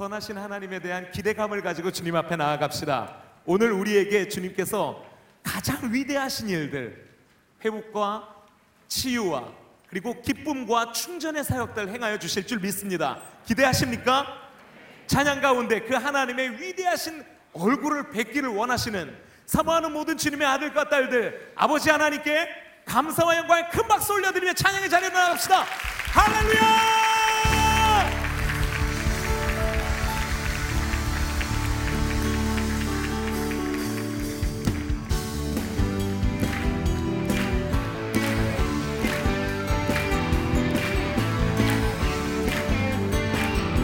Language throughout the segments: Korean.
선하신 하나님에 대한 기대감을 가지고 주님 앞에 나아갑시다. 오늘 우리에게 주님께서 가장 위대하신 일들, 회복과 치유와 그리고 기쁨과 충전의 사역들 행하여 주실 줄 믿습니다. 기대하십니까? 찬양 가운데 그 하나님의 위대하신 얼굴을 뵙기를 원하시는 사모하는 모든 주님의 아들과 딸들 아버지 하나님께 감사와 영광의 큰 박수 올려드리며 찬양의 자리에 나갑시다. 할렐루야!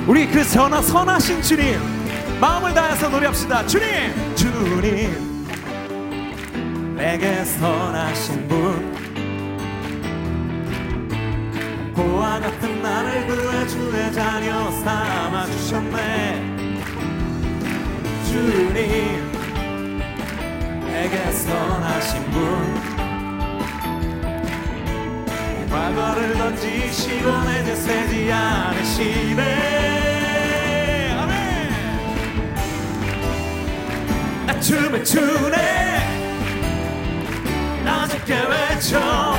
우리 그 선하, 선하신 주님 마음을 다해서 노래합시다. 주님! 주님! 내게 선하신 분 고와 같은 나를 구해 주의 자녀 삼아 주셨네. 주님! 내게 선하신 분 과거를 던지시고 내제 세지 않으시네 아멘. 나 춤을 추네. 나죽게 외쳐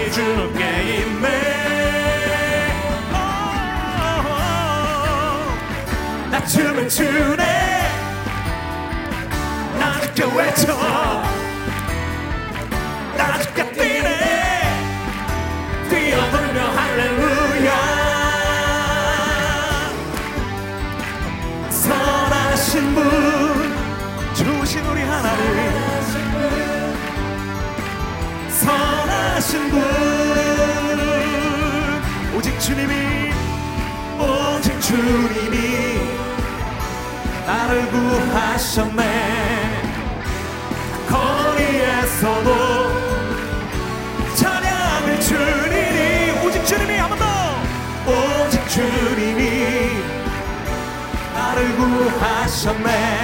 이 주께 있네 오, 나 춤을 추네. 나 죽게 외쳐 주님이 오직 주님이 나를 구하셨네. 거리에서도 찬양을 주리니 오직 주님이 한 번 더. 오직 주님이 나를 구하셨네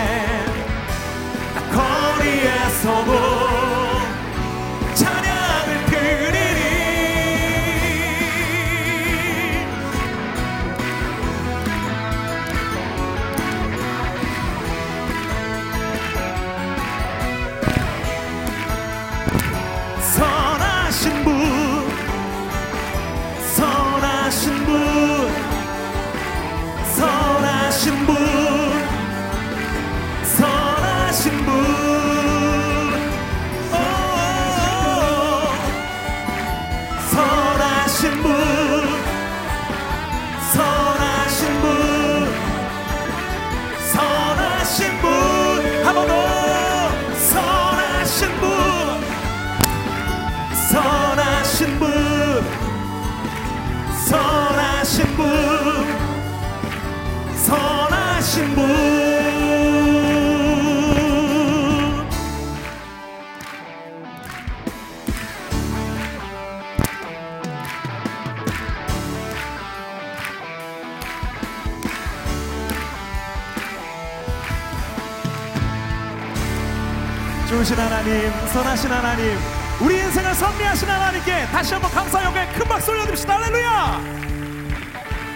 좋으신 하나님, 선하신 하나님, 우리 인생을 섭리하신 하나님께 다시 한번 감사 영광의 큰 박수 올려드립시다. 할렐루야!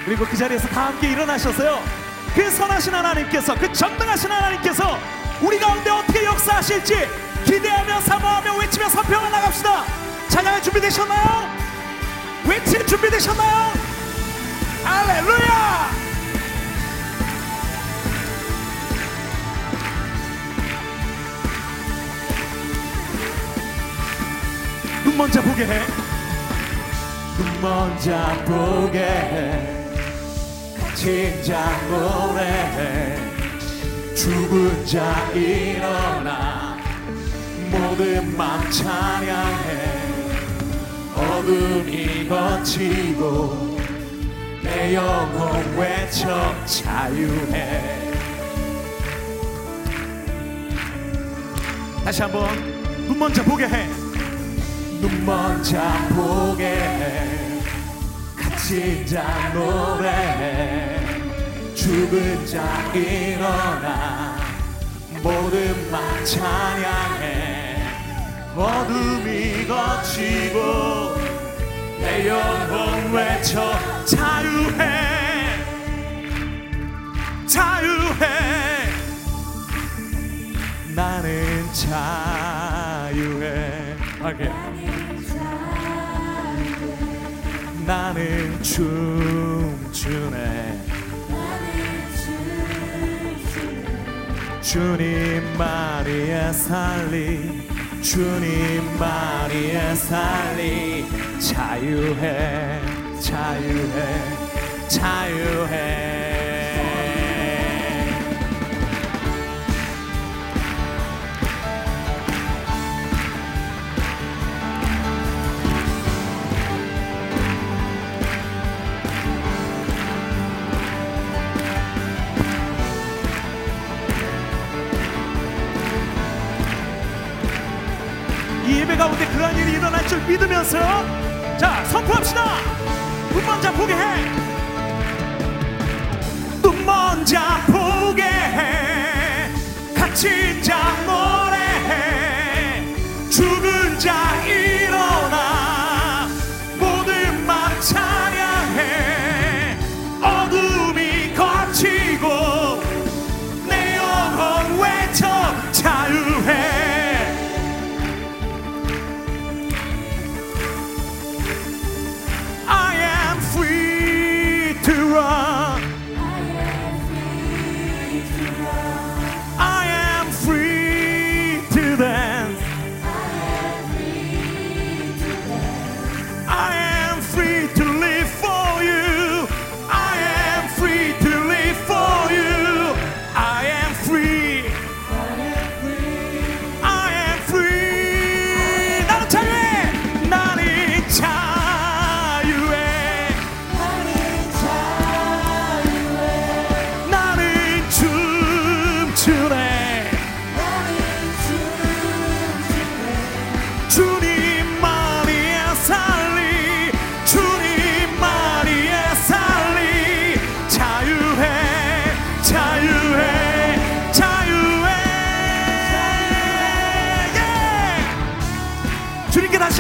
그리고 그 자리에서 다 함께 일어나셔서요. 그 선하신 하나님께서, 그 전능하신 하나님께서 우리 가운데 어떻게 역사하실지 기대하며 사모하며 외치며 선평을 나갑시다. 찬양할 준비되셨나요? 외칠 준비되셨나요? 할렐루야! 먼저 보게 해. 눈 먼저 보게 해. 진짜 노래해. 죽은 자 일어나 모든 맘 찬양해 어둠이 거치고 내 영혼 외쳐 자유해 다시 한번 눈 먼저 보게 해 눈 먼저 보게 해 같이 자 노래해 죽은 자 일어나 모든 맘 찬양해 어둠이 거치고 내 영혼 외쳐 자유해. 자유해. 나는 자유해. 하게 나는 춤추네. 주님만이에 살리 주님만이에 살리. 자유해 자유해 자유해 가운데 그러한 일이 일어날 줄 믿으면서 자 선포합시다. 눈 먼저 보게 해눈 먼저 보게 해. 같이 자 노래해. 죽은 자일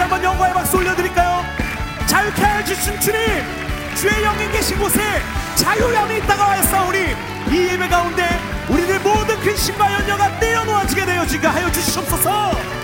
다시 한번 영광의 박수 올려드릴까요? 자유케 해주신 주님 주의 영이 계신 곳에 자유함이 있다가 하였사오니 이 예배 가운데 우리들 모든 근심과 연려가 내려놓아지게 되어지게 하여 주시옵소서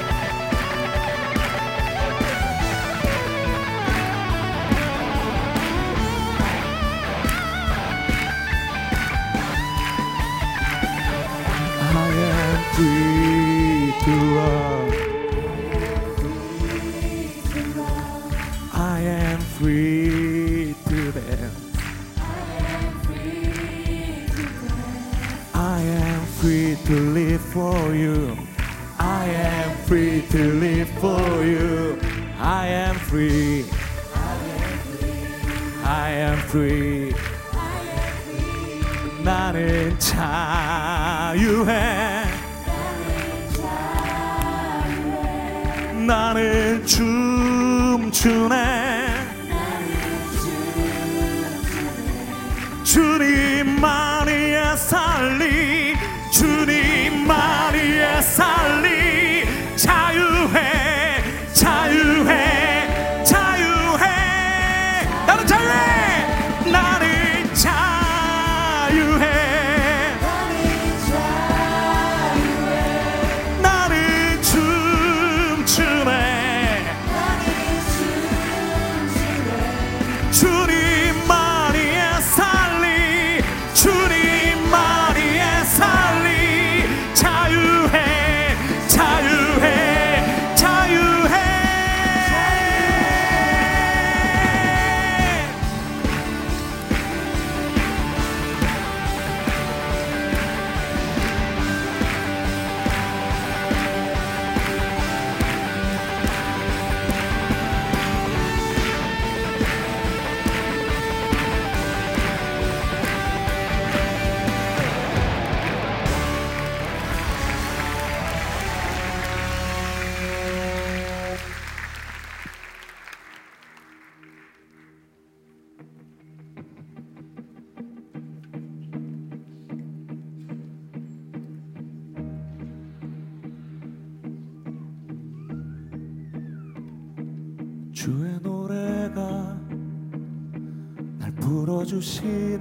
주시네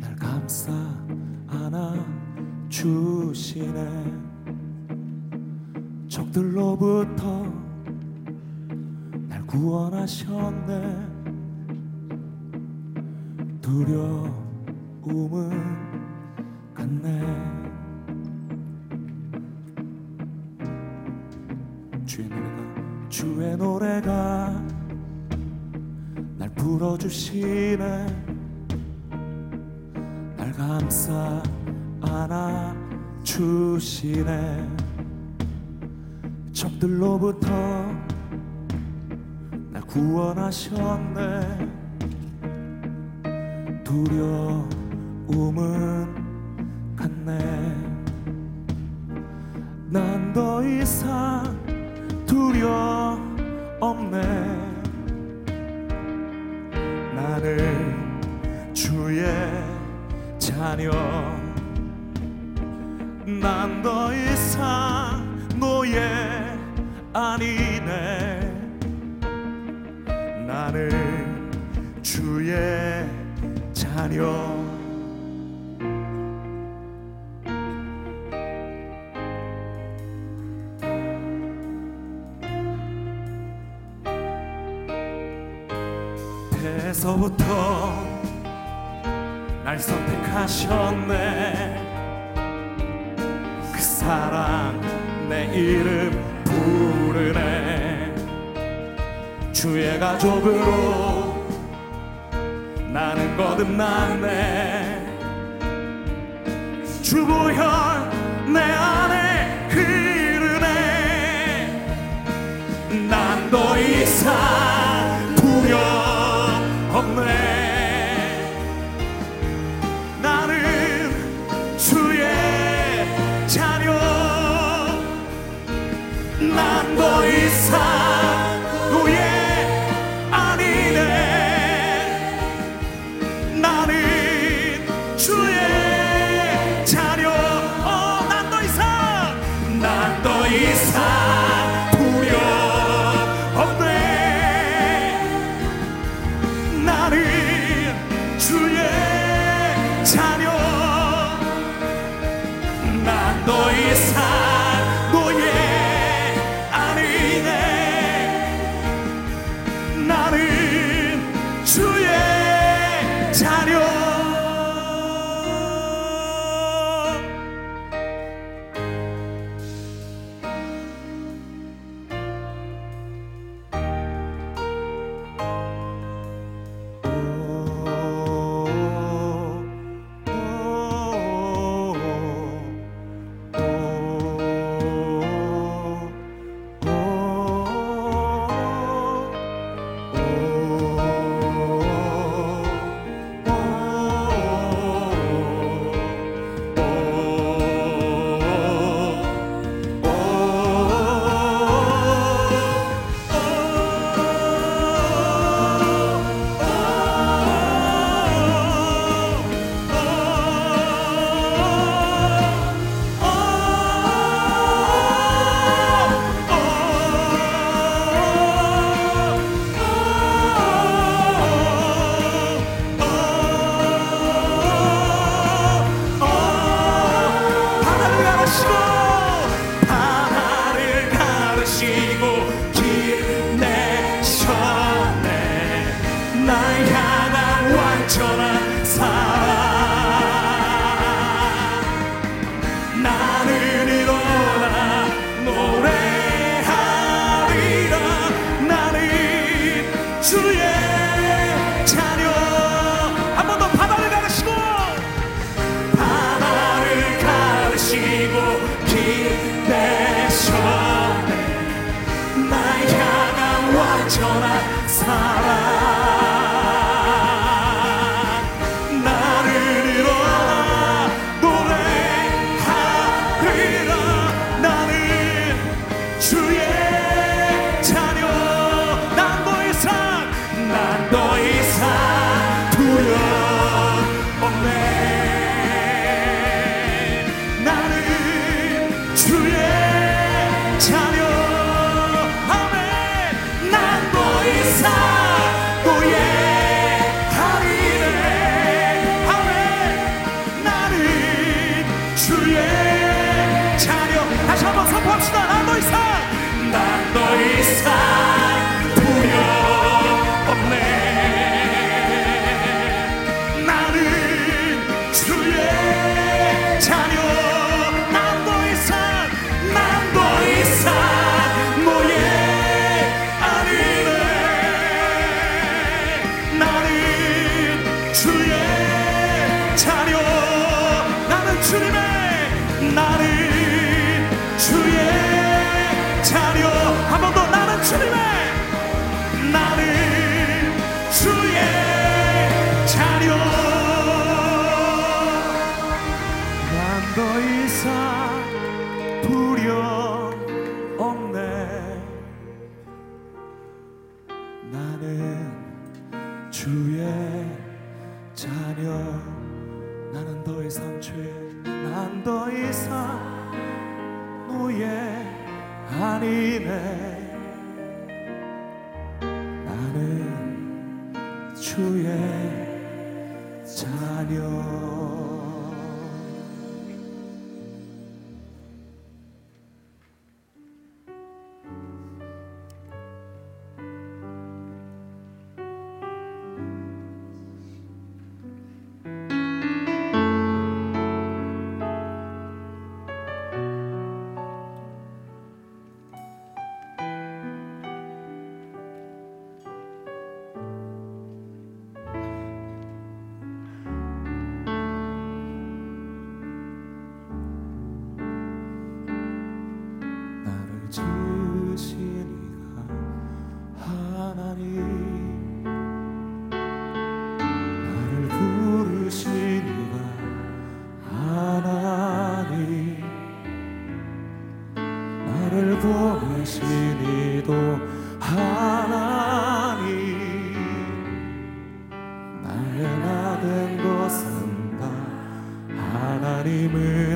날 감싸 안아 주시네. 적들로부터 날 구원하셨네. 두려움은 갔네. 주의 노래가 주의 노래가 날 불어주시네. 날 감싸 안아 주시네. 적들로부터 날 구원하셨네. 두려움은 갔네. 난 더 이상 두려움 없네 나는 주의 자녀. 난 더 이상 노예 아니네. 나는 주의 자녀 태서부터 날 선택하셨네. 그 사랑 내 이름 부르네. 주의 가족으로 나는 거듭났네. 주보혈 내 안에 흐르네. 난 더 이상 Peter. create name.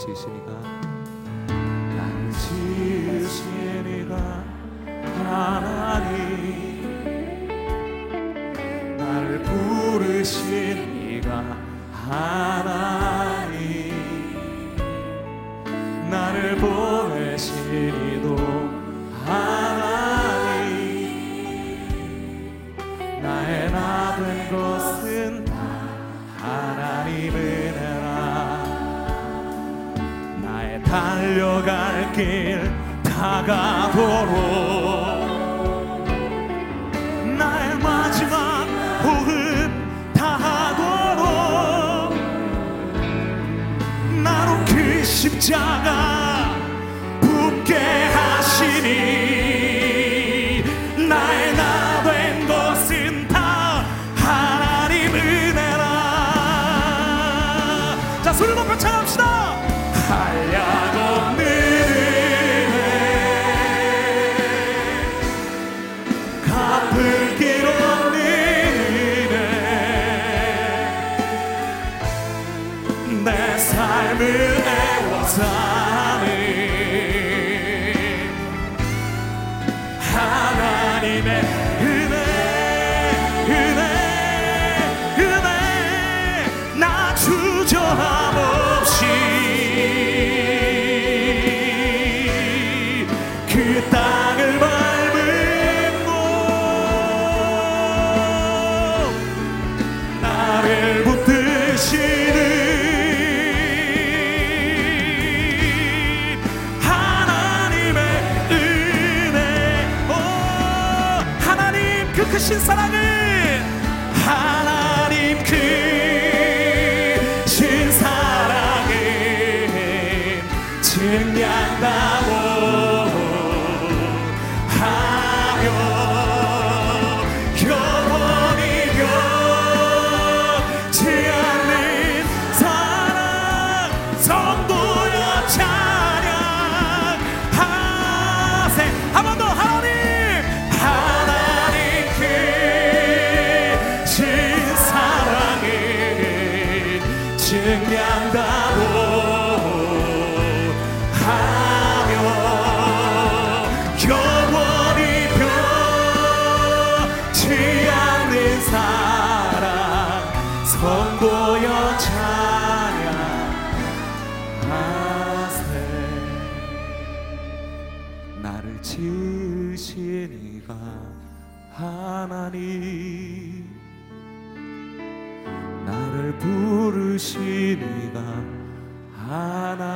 같이 있으니까. 날 마지막 호흡 다하 도록 나록 그 십자가 붙게 하시니 그냥 나 하나님 나를 부르시니가 하나